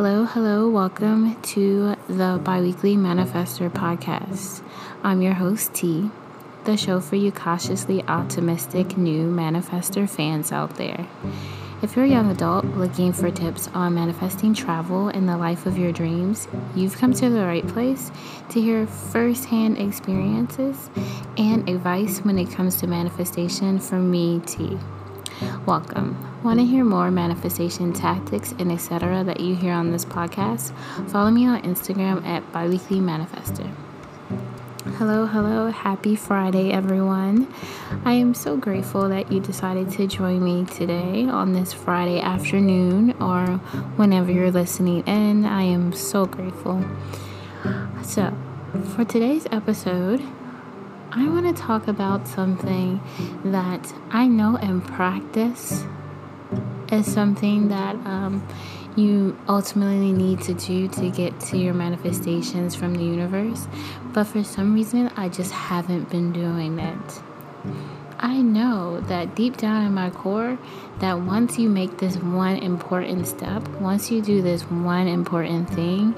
Hello, hello, welcome to the Biweekly Manifestor podcast. I'm your host, Tee, the show for you cautiously optimistic new manifester fans out there. If you're a young adult looking for tips on manifesting travel and the life of your dreams, you've come to the right place to hear firsthand experiences and advice when it comes to manifestation from me, Tee. Welcome. Want to hear more manifestation tactics and etc. that you hear on this podcast? Follow me on Instagram at biweekly manifestor. Hello, hello. Happy Friday, everyone. I am so grateful that you decided to join me today on this Friday afternoon or whenever you're listening in. I am so grateful. So, for today's episode, I want to talk about something that I know and practice is something that um, you ultimately need to do to get to your manifestations from the universe. But for some reason, I just haven't been doing it. I know that deep down in my core, that once you make this one important step, once you do this one important thing,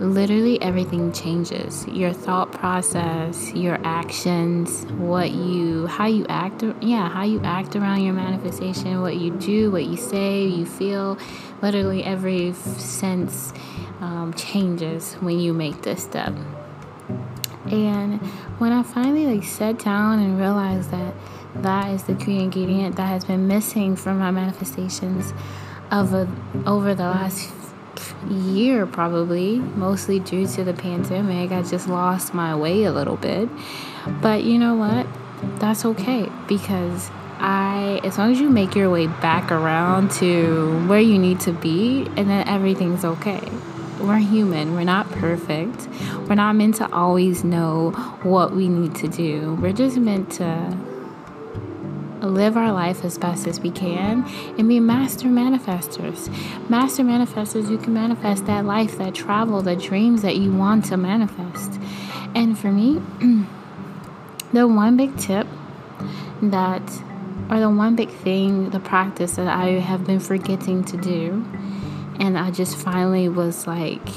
literally everything changes. Your thought process your actions what you how you act yeah how you act around your manifestation what you do what you say you feel. Literally every sense um, changes when you make this step. And when i finally like sat down and realized that that is the key ingredient that has been missing from my manifestations of a, over the last year, probably, mostly due to the pandemic. I just lost my way a little bit. But you know what? That's okay because I, as long as you make your way back around to where you need to be, and then everything's okay. We're human, we're not perfect. We're not meant to always know what we need to do. We're just meant to live our life as best as we can and be master manifestors. Master manifestors, you can manifest that life, that travel, the dreams that you want to manifest. And for me, the one big tip that, or the one big thing, the practice that I have been forgetting to do, and I just finally was like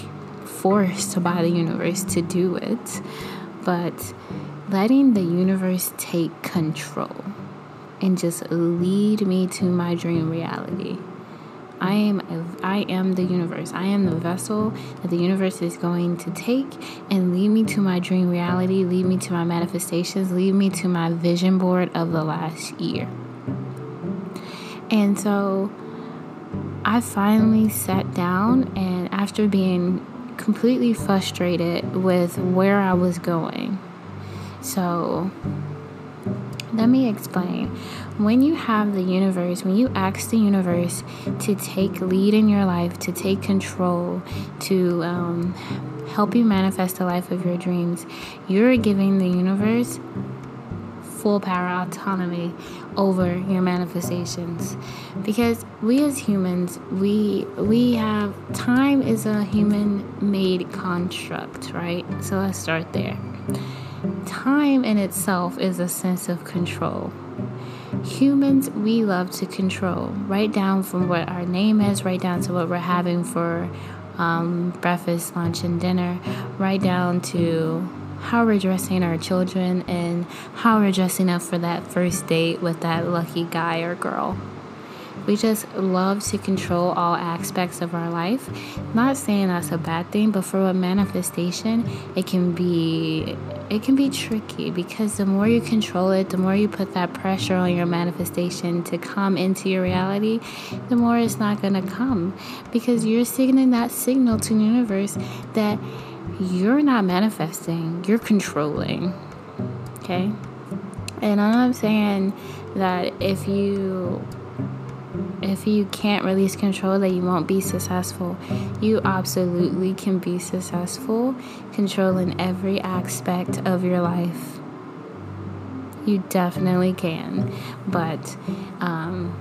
forced by the universe to do it, but letting the universe take control and just lead me to my dream reality. I am I am the universe. I am the vessel that the universe is going to take and lead me to my dream reality, lead me to my manifestations, lead me to my vision board of the last year. And so I finally sat down and after being completely frustrated with where I was going. So let me explain. When you have the universe, when you ask the universe to take lead in your life, to take control, to um, help you manifest the life of your dreams, you're giving the universe full power autonomy over your manifestations. Because we as humans we we have time is a human made construct right? So let's start there Time in itself is a sense of control. Humans, we love to control, right down from what our name is, right down to what we're having for um, breakfast, lunch, and dinner, right down to how we're dressing our children and how we're dressing up for that first date with that lucky guy or girl. We just love to control all aspects of our life. Not saying that's a bad thing, but for a manifestation, it can be it can be tricky because the more you control it, the more you put that pressure on your manifestation to come into your reality, the more it's not going to come because you're sending that signal to the universe that you're not manifesting, you're controlling. Okay? And I'm saying that if you if you can't release control that you won't be successful you absolutely can be successful controlling every aspect of your life you definitely can but um,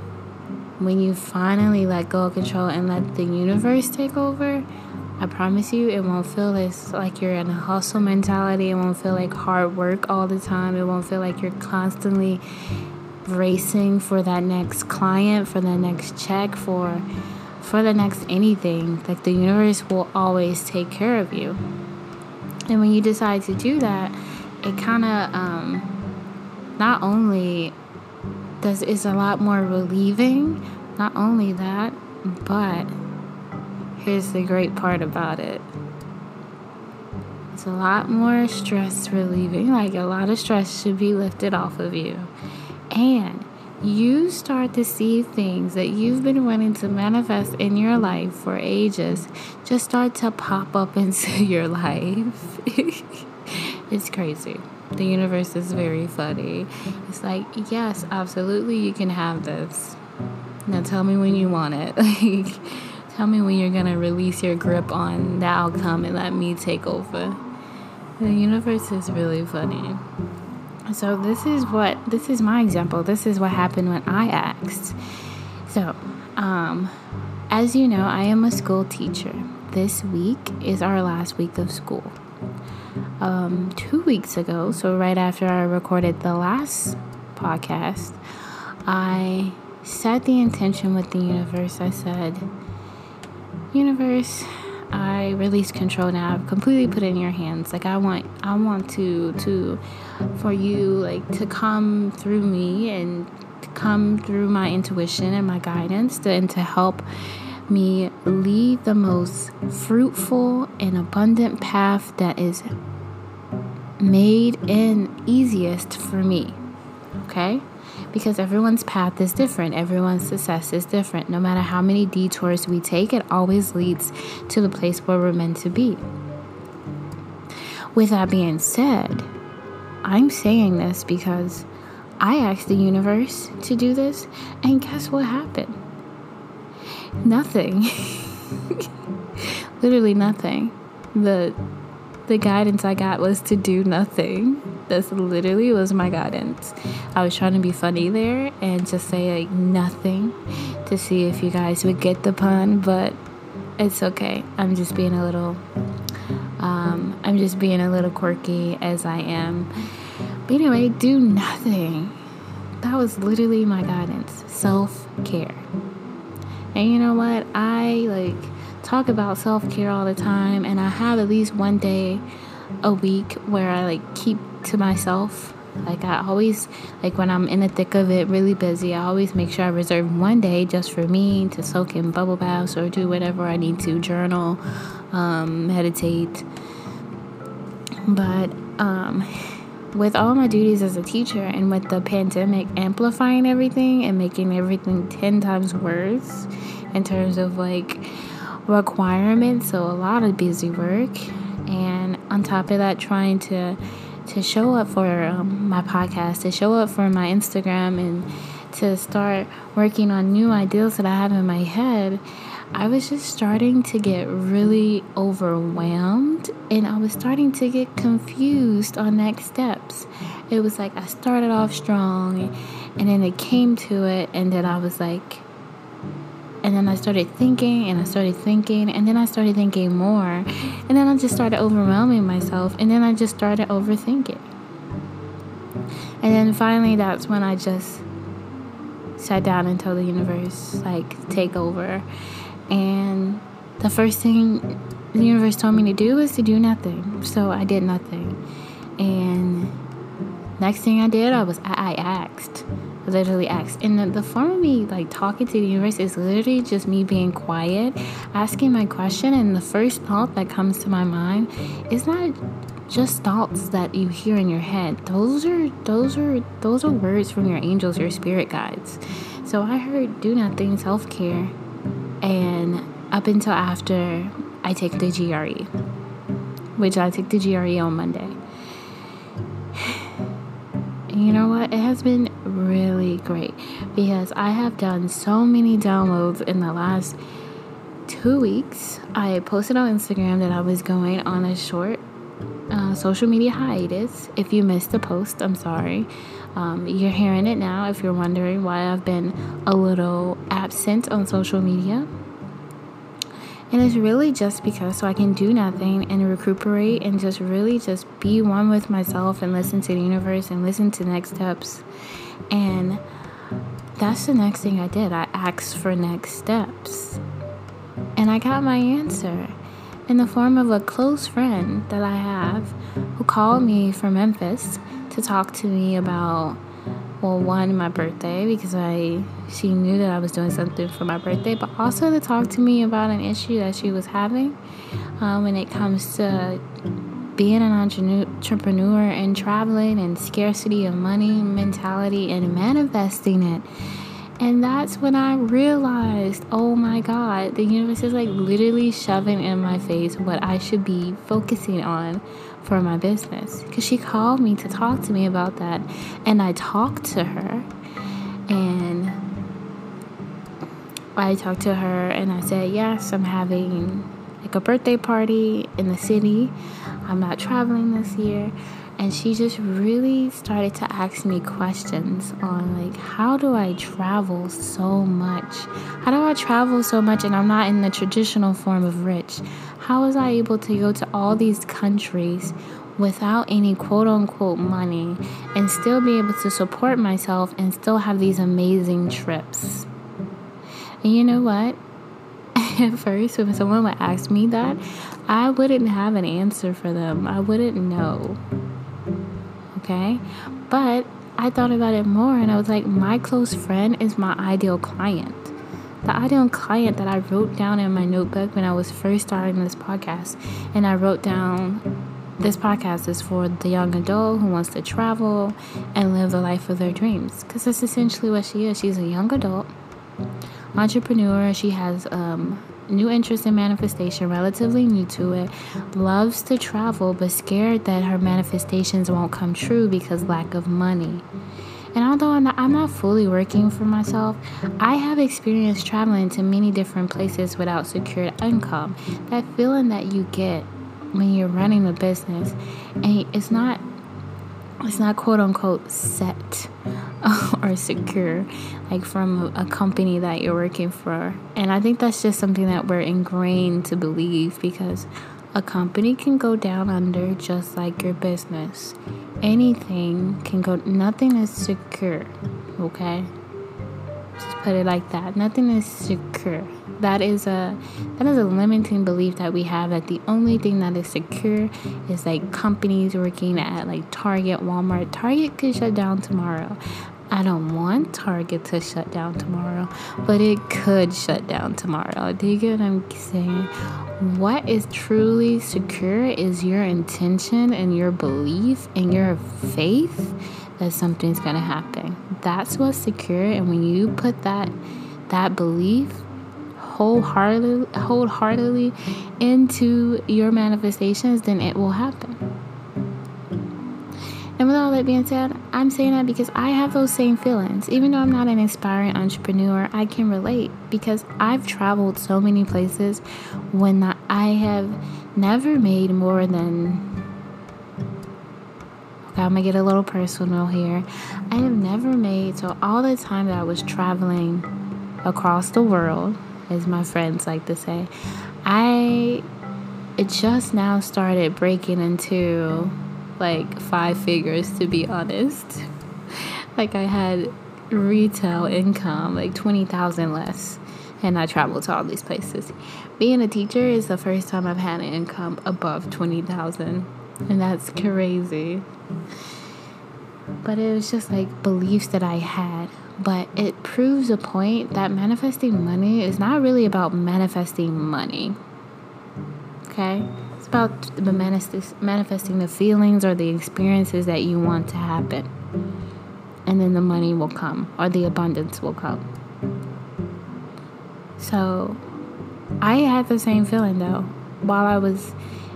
when you finally let go of control and let the universe take over I promise you, it won't feel as like you're in a hustle mentality. It won't feel like hard work all the time. It won't feel like you're constantly racing for that next client, for the next check, for for the next anything, like the universe will always take care of you. And when you decide to do that, it kind of um, not only does is a lot more relieving, not only that, but here's the great part about it. It's a lot more stress relieving, like a lot of stress should be lifted off of you. And you start to see things that you've been wanting to manifest in your life for ages just start to pop up into your life. it's crazy. The universe is very funny. It's like, yes, absolutely, you can have this. Now tell me when you want it. Like, tell me when you're gonna release your grip on the outcome and let me take over. The universe is really funny. So this is what this is my example. This is what happened when I asked. So, um, as you know, I am a school teacher. This week is our last week of school. Um, two weeks ago, so right after I recorded the last podcast, I set the intention with the universe. I said, Universe, I release control now. I've completely put it in your hands. Like I want I want to to for you like to come through me and come through my intuition and my guidance to, and to help me lead the most fruitful and abundant path that is made and easiest for me. Okay? Because everyone's path is different, everyone's success is different. No matter how many detours we take, it always leads to the place where we're meant to be. With that being said, I'm saying this because I asked the universe to do this, and guess what happened? Nothing. Literally nothing. The the guidance I got was to do nothing. This literally was my guidance. I was trying to be funny there and just say like nothing to see if you guys would get the pun, but it's okay. I'm just being a little um, I'm just being a little quirky as I am. But anyway, do nothing. That was literally my guidance. Self care. And you know what? I like talk about self care all the time, and I have at least one day a week where I like keep to myself. Like I always like when I'm in the thick of it, really busy, I always make sure I reserve one day just for me to soak in bubble baths or do whatever I need to, journal, um, meditate. But um, with all my duties as a teacher and with the pandemic amplifying everything and making everything 10 times worse in terms of like requirements, so a lot of busy work, and on top of that, trying to to show up for um, my podcast, to show up for my Instagram, and to start working on new ideas that I have in my head. I was just starting to get really overwhelmed and I was starting to get confused on next steps. It was like I started off strong and then it came to it, and then I was like, and then I started thinking and I started thinking and then I started thinking more. And then I just started overwhelming myself and then I just started overthinking. And then finally that's when I just sat down and told the universe like take over. And the first thing the universe told me to do was to do nothing. So I did nothing. And next thing I did I was I, asked literally asked. And the, the form of me like talking to the universe is literally just me being quiet, asking my question, and the first thought that comes to my mind is not just thoughts that you hear in your head. Those are those are those are words from your angels, your spirit guides. So I heard do nothing, self care, and up until after I take the GRE, which I take the GRE on Monday. You know what? It has been really great because I have done so many downloads in the last two weeks. I posted on Instagram that I was going on a short uh, social media hiatus. If you missed the post, I'm sorry. Um, you're hearing it now if you're wondering why I've been a little absent on social media. And it's really just because so I can do nothing and recuperate and just really just be one with myself and listen to the universe and listen to next steps. And that's the next thing I did. I asked for next steps. And I got my answer in the form of a close friend that I have who called me from Memphis to talk to me about well one my birthday because I she knew that I was doing something for my birthday but also to talk to me about an issue that she was having um, when it comes to being an entrepreneur and traveling and scarcity of money mentality and manifesting it. And that's when I realized, oh my God, the universe is like literally shoving in my face what I should be focusing on for my business. Because she called me to talk to me about that. And I talked to her. And I talked to her and I said, yes, I'm having like a birthday party in the city. I'm not traveling this year and she just really started to ask me questions on like how do I travel so much? How do I travel so much and I'm not in the traditional form of rich? How was I able to go to all these countries without any quote unquote money and still be able to support myself and still have these amazing trips? And you know what? At first, when someone would ask me that, I wouldn't have an answer for them. I wouldn't know okay? But I thought about it more and I was like, my close friend is my ideal client. The ideal client that I wrote down in my notebook when I was first starting this podcast, and I wrote down this podcast is for the young adult who wants to travel and live the life of their dreams. Because that's essentially what she is. She's a young adult entrepreneur. She has um, new interest in manifestation, relatively new to it, loves to travel, but scared that her manifestations won't come true because lack of money. And although I'm not, I'm not fully working for myself, I have experience traveling to many different places without secured income. That feeling that you get when you're running a business, and it's not it's not quote unquote set or secure like from a company that you're working for. And i think that's just something that we're ingrained to believe because a company can go down under just like your business. Anything can go nothing is secure okay? Just put it like that. Nothing is secure that is a that is a limiting belief that we have that the only thing that is secure is like companies working at like Target, Walmart. Target could shut down tomorrow. I don't want Target to shut down tomorrow, but it could shut down tomorrow. Do you get what I'm saying? What is truly secure is your intention and your belief and your faith that something's gonna happen. That's what's secure, and when you put that that belief wholeheartedly, wholeheartedly into your manifestations, then it will happen. And with all that being said, I'm saying that because I have those same feelings. Even though I'm not an inspiring entrepreneur, I can relate because I've traveled so many places when I have never made more than. Okay, I'm gonna get a little personal here. I have never made, so all the time that I was traveling across the world, as my friends like to say, I just now started breaking into like five figures to be honest. like I had retail income like 20,000 less and I traveled to all these places. Being a teacher is the first time I've had an income above 20,000 and that's crazy. But it was just like beliefs that I had but it proves a point that manifesting money is not really about manifesting money. Okay? It's about the manifesting the feelings or the experiences that you want to happen. And then the money will come or the abundance will come. So, I had the same feeling though while I was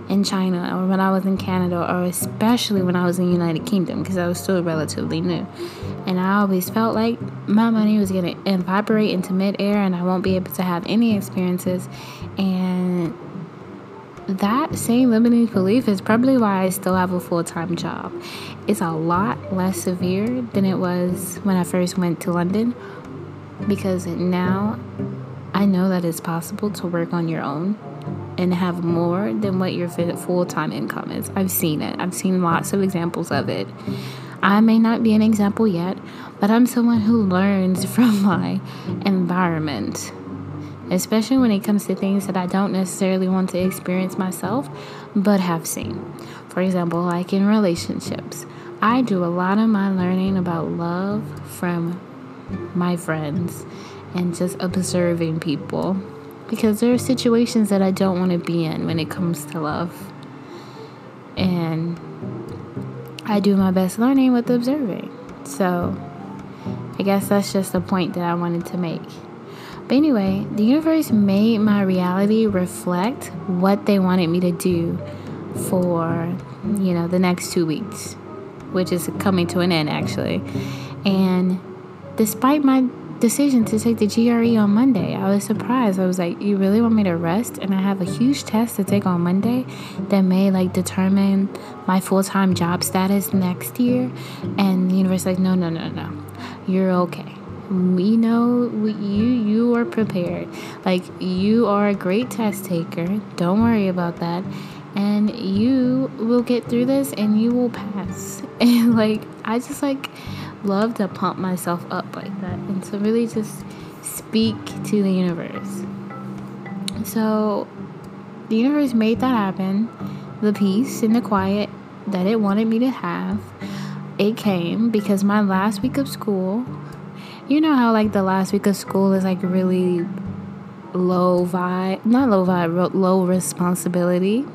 in China or when I was in Canada or especially when I was in the United Kingdom because I was still relatively new. And I always felt like my money was going to evaporate into midair and I won't be able to have any experiences. And that same limiting belief is probably why I still have a full time job. It's a lot less severe than it was when I first went to London because now I know that it's possible to work on your own and have more than what your full time income is. I've seen it, I've seen lots of examples of it. I may not be an example yet, but I'm someone who learns from my environment. especially when it comes to things that I don't necessarily want to experience myself, but have seen. For example, like in relationships, I do a lot of my learning about love from my friends and just observing people because there are situations that I don't want to be in when it comes to love. And I do my best learning with observing. So I guess that's just a point that I wanted to make. But anyway, the universe made my reality reflect what they wanted me to do for, you know, the next two weeks, which is coming to an end actually. And despite my decision to take the GRE on Monday. I was surprised. I was like, "You really want me to rest?" And I have a huge test to take on Monday that may like determine my full-time job status next year. And the universe like, "No, no, no, no. You're okay." we know we, you you are prepared like you are a great test taker don't worry about that and you will get through this and you will pass and like i just like love to pump myself up like that and to really just speak to the universe. So the universe made that happen. The peace and the quiet that it wanted me to have, it came because my last week of school, you know how like the last week of school is like really low vibe, not low vibe, low responsibility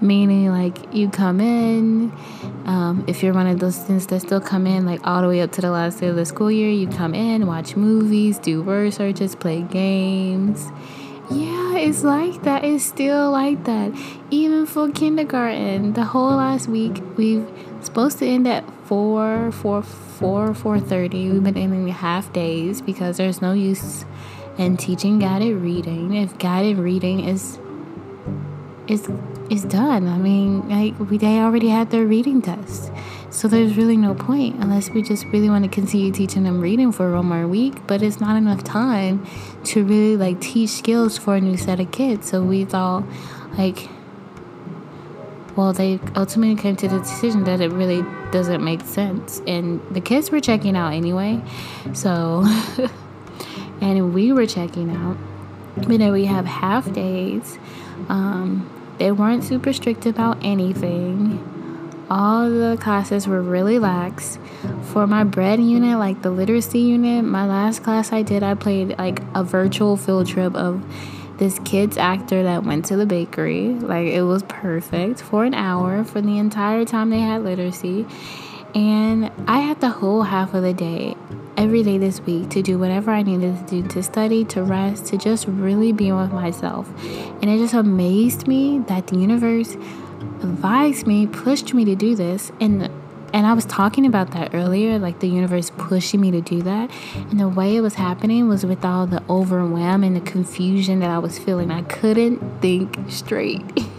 meaning like you come in um, if you're one of those students that still come in like all the way up to the last day of the school year you come in watch movies do word searches play games. Yeah it's like that. It's still like that. Even for kindergarten the whole last week we've supposed to end at 4 4 4 4.30 we've been ending the half days because there's no use in teaching guided reading if guided reading is is is done. I mean, like we they already had their reading test. So there's really no point unless we just really want to continue teaching them reading for one more week, but it's not enough time to really like teach skills for a new set of kids. So we thought like well, they ultimately came to the decision that it really doesn't make sense. And the kids were checking out anyway. So, and we were checking out. But then we have half days. Um, they weren't super strict about anything. All the classes were really lax. For my bread unit, like the literacy unit, my last class I did, I played like a virtual field trip of this kid's actor that went to the bakery. Like it was perfect for an hour for the entire time they had literacy. And I had the whole half of the day every day this week to do whatever I needed to do to study, to rest, to just really be with myself. And it just amazed me that the universe advised me, pushed me to do this. And and I was talking about that earlier, like the universe pushing me to do that. And the way it was happening was with all the overwhelm and the confusion that I was feeling. I couldn't think straight.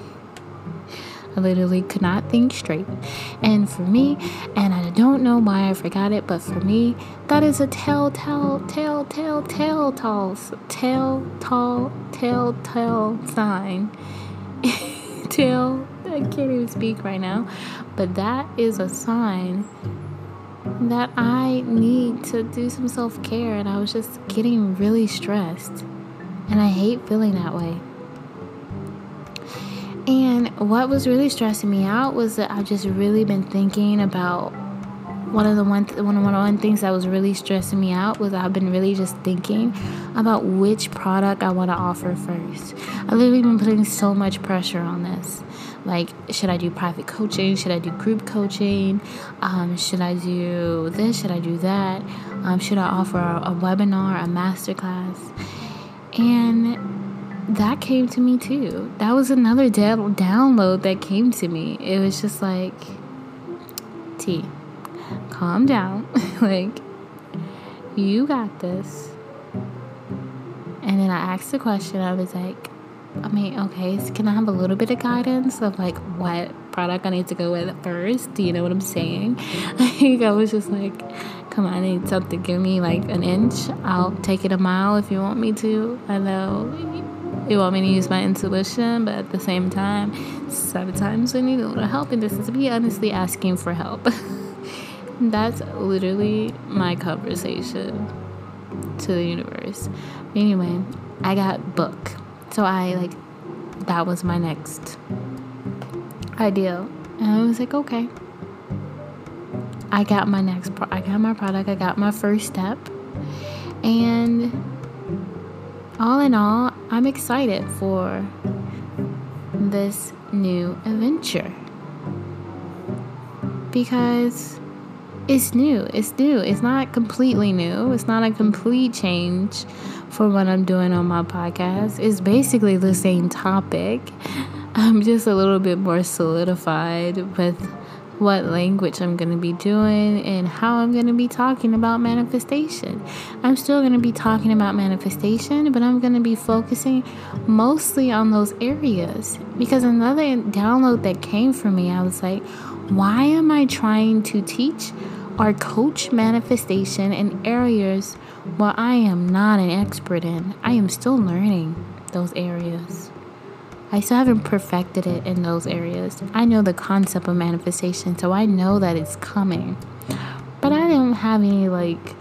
I literally could not think straight. And for me, and I don't know why I forgot it, but for me, that is a telltale, tell, tell, tell, tall, tell, tall, tell, tell sign. tell, I can't even speak right now, but that is a sign that I need to do some self care, and I was just getting really stressed. And I hate feeling that way. And what was really stressing me out was that I've just really been thinking about one of the one th- one of the one things that was really stressing me out was I've been really just thinking about which product I want to offer first. I've literally been putting so much pressure on this. Like, should I do private coaching? Should I do group coaching? Um, should I do this? Should I do that? Um, should I offer a, a webinar, a masterclass? And that came to me too. That was another download that came to me. It was just like, Tee, calm down. like, you got this. And then I asked the question, I was like, I mean, okay, so can I have a little bit of guidance of like what product I need to go with first? Do you know what I'm saying? Like, I was just like, come on, I need something. Give me like an inch. I'll take it a mile if you want me to. I know you want me to use my intuition, but at the same time, sometimes I need a little help, and this is me honestly asking for help. That's literally my conversation. to the universe. Anyway, I got book. So I like that was my next idea. And I was like, okay. I got my next pro- I got my product. I got my first step. And all in all, I'm excited for this new adventure. Because it's new. It's new. It's not completely new. It's not a complete change for what I'm doing on my podcast. It's basically the same topic. I'm just a little bit more solidified with what language I'm going to be doing and how I'm going to be talking about manifestation. I'm still going to be talking about manifestation, but I'm going to be focusing mostly on those areas. Because another download that came from me, I was like, why am I trying to teach or coach manifestation in areas where I am not an expert in? I am still learning those areas. I still haven't perfected it in those areas. I know the concept of manifestation, so I know that it's coming. But I don't have any like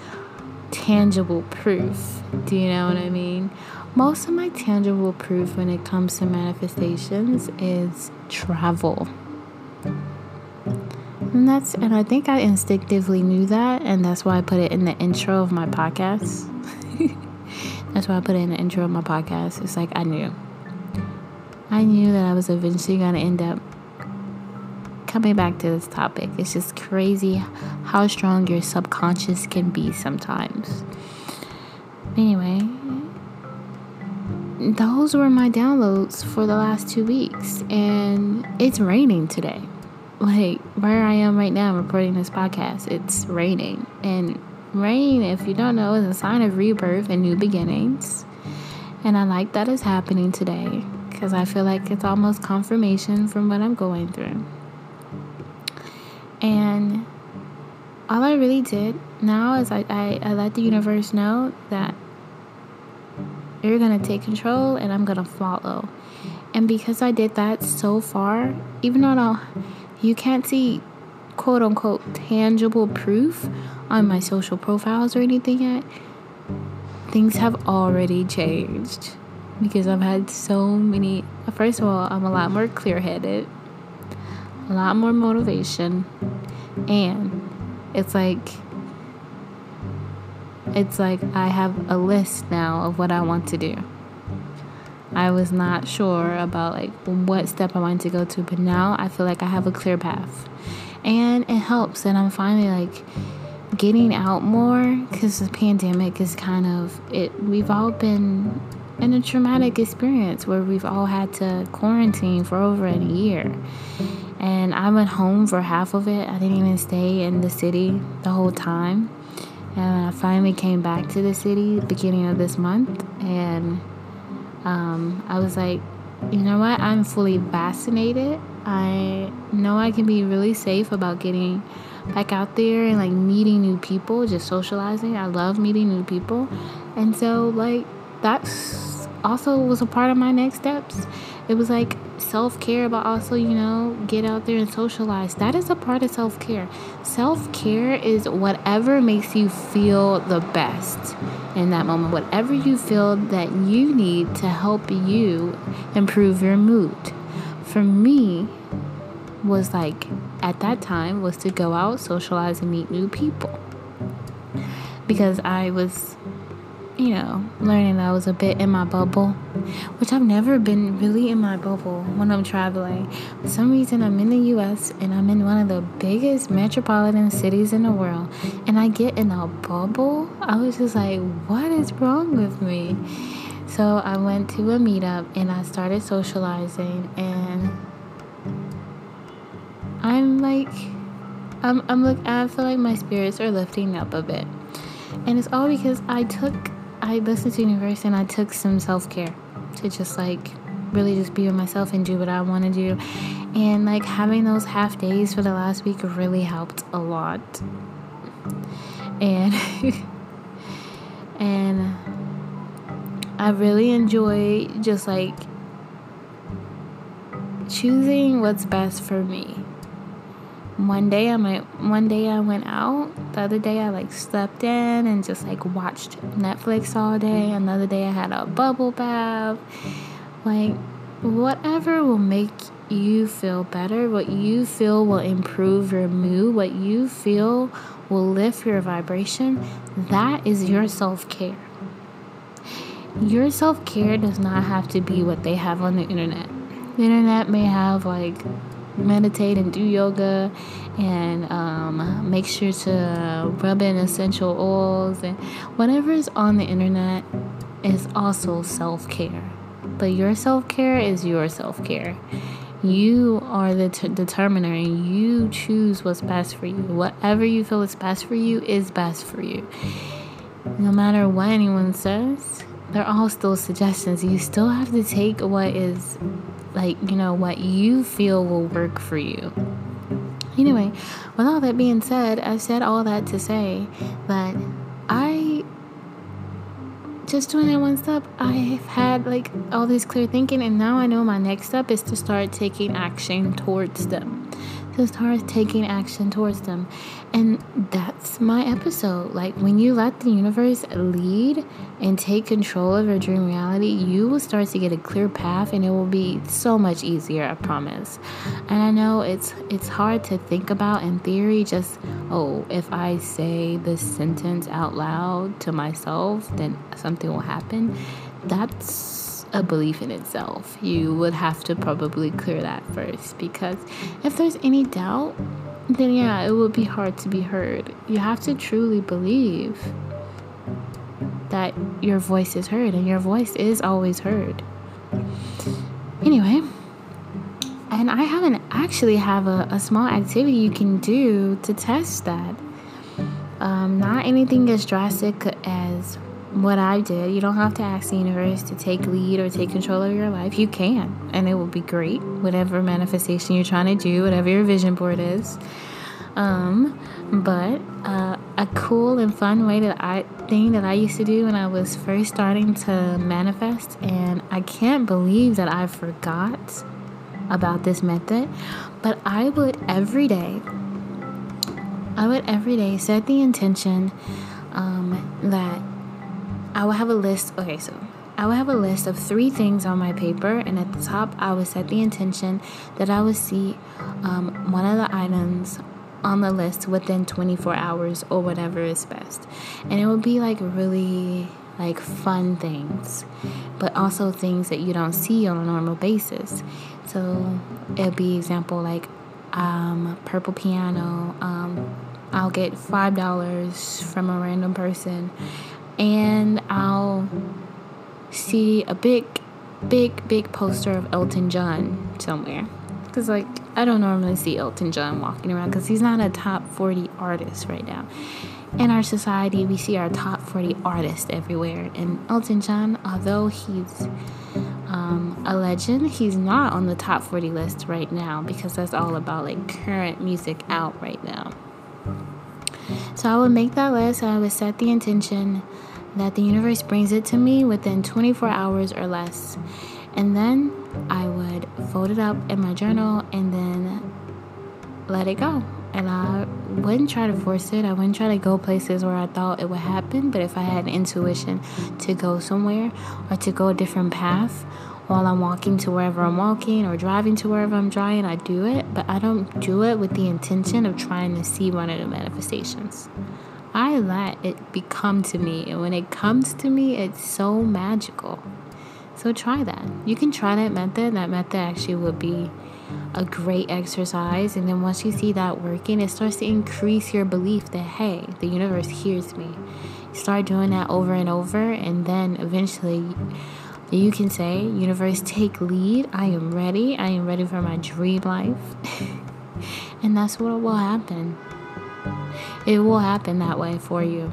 tangible proof. Do you know what I mean? Most of my tangible proof when it comes to manifestations is travel. And that's and I think I instinctively knew that and that's why I put it in the intro of my podcast. that's why I put it in the intro of my podcast. It's like I knew. I knew that I was eventually going to end up coming back to this topic. It's just crazy how strong your subconscious can be sometimes. Anyway, those were my downloads for the last two weeks, and it's raining today. Like where I am right now, I'm recording this podcast, it's raining. And rain, if you don't know, is a sign of rebirth and new beginnings. And I like that it's happening today because I feel like it's almost confirmation from what I'm going through. And all I really did now is I, I, I let the universe know that you're going to take control and I'm going to follow. And because I did that so far, even though you can't see quote unquote tangible proof on my social profiles or anything yet, things have already changed because I've had so many. First of all, I'm a lot more clear headed, a lot more motivation, and it's like it's like I have a list now of what I want to do. I was not sure about like what step I wanted to go to, but now I feel like I have a clear path. And it helps and I'm finally like getting out more cuz the pandemic is kind of it we've all been in a traumatic experience where we've all had to quarantine for over a year. And I went home for half of it. I didn't even stay in the city the whole time. And I finally came back to the city beginning of this month. And um, I was like, you know what? I'm fully vaccinated. I know I can be really safe about getting back out there and like meeting new people, just socializing. I love meeting new people. And so, like, that's also was a part of my next steps. It was like self care, but also, you know, get out there and socialize. That is a part of self care. Self care is whatever makes you feel the best in that moment, whatever you feel that you need to help you improve your mood. For me, was like at that time was to go out, socialize, and meet new people because I was you know, learning that I was a bit in my bubble, which I've never been really in my bubble when I'm traveling. For some reason, I'm in the US and I'm in one of the biggest metropolitan cities in the world, and I get in a bubble. I was just like, what is wrong with me? So I went to a meetup and I started socializing, and I'm like, I'm, I'm look, I feel like my spirits are lifting up a bit. And it's all because I took I listened to Universe and I took some self care to just like really just be with myself and do what I want to do. And like having those half days for the last week really helped a lot. And and I really enjoy just like choosing what's best for me. One day I might one day I went out. The other day I like slept in and just like watched Netflix all day. Another day I had a bubble bath. Like whatever will make you feel better, what you feel will improve your mood, what you feel will lift your vibration, that is your self-care. Your self-care does not have to be what they have on the internet. The internet may have like meditate and do yoga and um, make sure to rub in essential oils and whatever is on the internet is also self-care. But your self-care is your self-care. You are the t- determiner and you choose what's best for you. Whatever you feel is best for you is best for you. No matter what anyone says they're all still suggestions. You still have to take what is like you know what you feel will work for you. Anyway with all that being said i've said all that to say that i just doing that one step i've had like all this clear thinking and now i know my next step is to start taking action towards them to start taking action towards them and that's my episode. Like when you let the universe lead and take control of your dream reality, you will start to get a clear path and it will be so much easier, I promise. And I know it's it's hard to think about in theory just oh, if I say this sentence out loud to myself, then something will happen. That's a belief in itself. You would have to probably clear that first because if there's any doubt, then yeah, it would be hard to be heard. You have to truly believe that your voice is heard, and your voice is always heard. Anyway, and I haven't actually have a, a small activity you can do to test that. Um, not anything as drastic as what I did. You don't have to ask the universe to take lead or take control of your life. You can, and it will be great. Whatever manifestation you're trying to do, whatever your vision board is. Um, but uh, a cool and fun way that I thing that I used to do when I was first starting to manifest, and I can't believe that I forgot about this method. But I would every day, I would every day set the intention um, that I would have a list. Okay, so I would have a list of three things on my paper, and at the top, I would set the intention that I would see um, one of the items on the list within 24 hours or whatever is best. And it would be like really like fun things, but also things that you don't see on a normal basis. So it'd be example like um, purple piano. Um, I'll get five dollars from a random person and I'll see a big, big, big poster of Elton John somewhere. Because, like, I don't normally see Elton John walking around because he's not a top 40 artist right now. In our society, we see our top 40 artists everywhere. And Elton John, although he's um, a legend, he's not on the top 40 list right now because that's all about like current music out right now. So I would make that list and I would set the intention that the universe brings it to me within 24 hours or less. And then I would fold it up in my journal and then let it go. And I wouldn't try to force it. I wouldn't try to go places where I thought it would happen. But if I had intuition to go somewhere or to go a different path while I'm walking to wherever I'm walking or driving to wherever I'm driving, I do it. But I don't do it with the intention of trying to see one of the manifestations. I let it become to me. And when it comes to me, it's so magical. So try that. You can try that method. That method actually would be a great exercise. And then once you see that working, it starts to increase your belief that, hey, the universe hears me. You start doing that over and over. And then eventually, you can say, universe, take lead. I am ready. I am ready for my dream life. and that's what will happen. It will happen that way for you.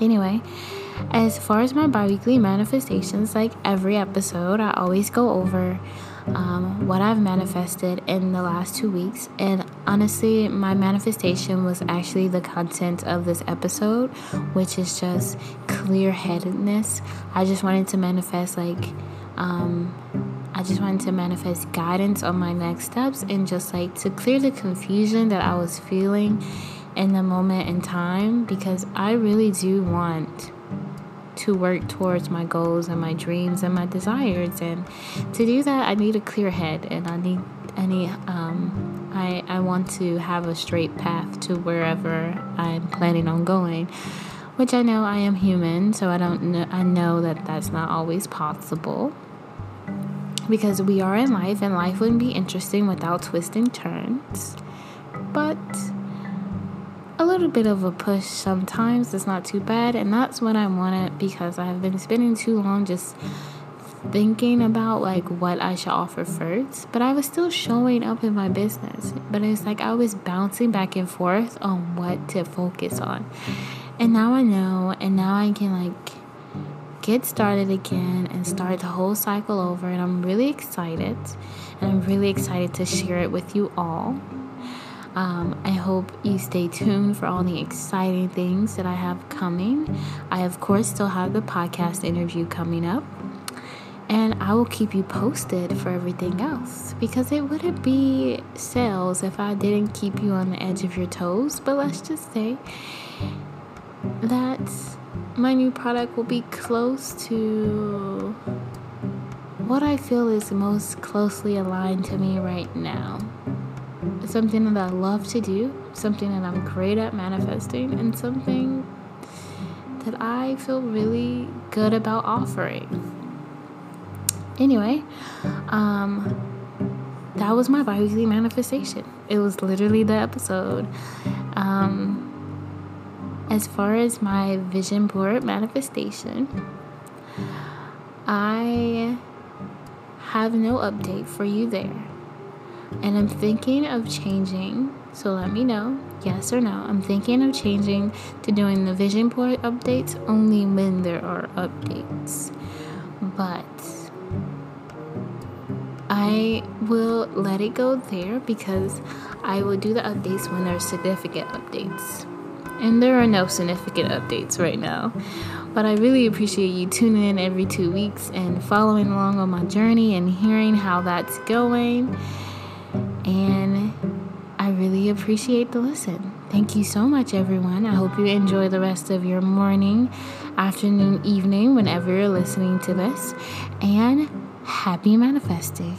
Anyway, as far as my biweekly manifestations, like every episode, I always go over um, what I've manifested in the last two weeks. And honestly, my manifestation was actually the content of this episode, which is just clear headedness. I just wanted to manifest, like, um, I just wanted to manifest guidance on my next steps and just like to clear the confusion that I was feeling in the moment in time because I really do want to work towards my goals and my dreams and my desires and to do that I need a clear head and I need any um I I want to have a straight path to wherever I'm planning on going which I know I am human so I don't know I know that that's not always possible because we are in life and life wouldn't be interesting without twists and turns. But a little bit of a push sometimes is not too bad, and that's what I wanted because I have been spending too long just thinking about like what I should offer first, but I was still showing up in my business. But it's like I was bouncing back and forth on what to focus on. And now I know, and now I can like get started again and start the whole cycle over. And I'm really excited. And I'm really excited to share it with you all. Um, I hope you stay tuned for all the exciting things that I have coming. I, of course, still have the podcast interview coming up. And I will keep you posted for everything else because it wouldn't be sales if I didn't keep you on the edge of your toes. But let's just say that my new product will be close to what I feel is most closely aligned to me right now. Something that I love to do, something that I'm great at manifesting, and something that I feel really good about offering. Anyway, um, that was my bi weekly manifestation. It was literally the episode. Um, as far as my vision board manifestation, I have no update for you there. And I'm thinking of changing, so let me know yes or no. I'm thinking of changing to doing the vision board updates only when there are updates. But I will let it go there because I will do the updates when there are significant updates. And there are no significant updates right now. But I really appreciate you tuning in every two weeks and following along on my journey and hearing how that's going. And I really appreciate the listen. Thank you so much, everyone. I hope you enjoy the rest of your morning, afternoon, evening, whenever you're listening to this. And happy manifesting.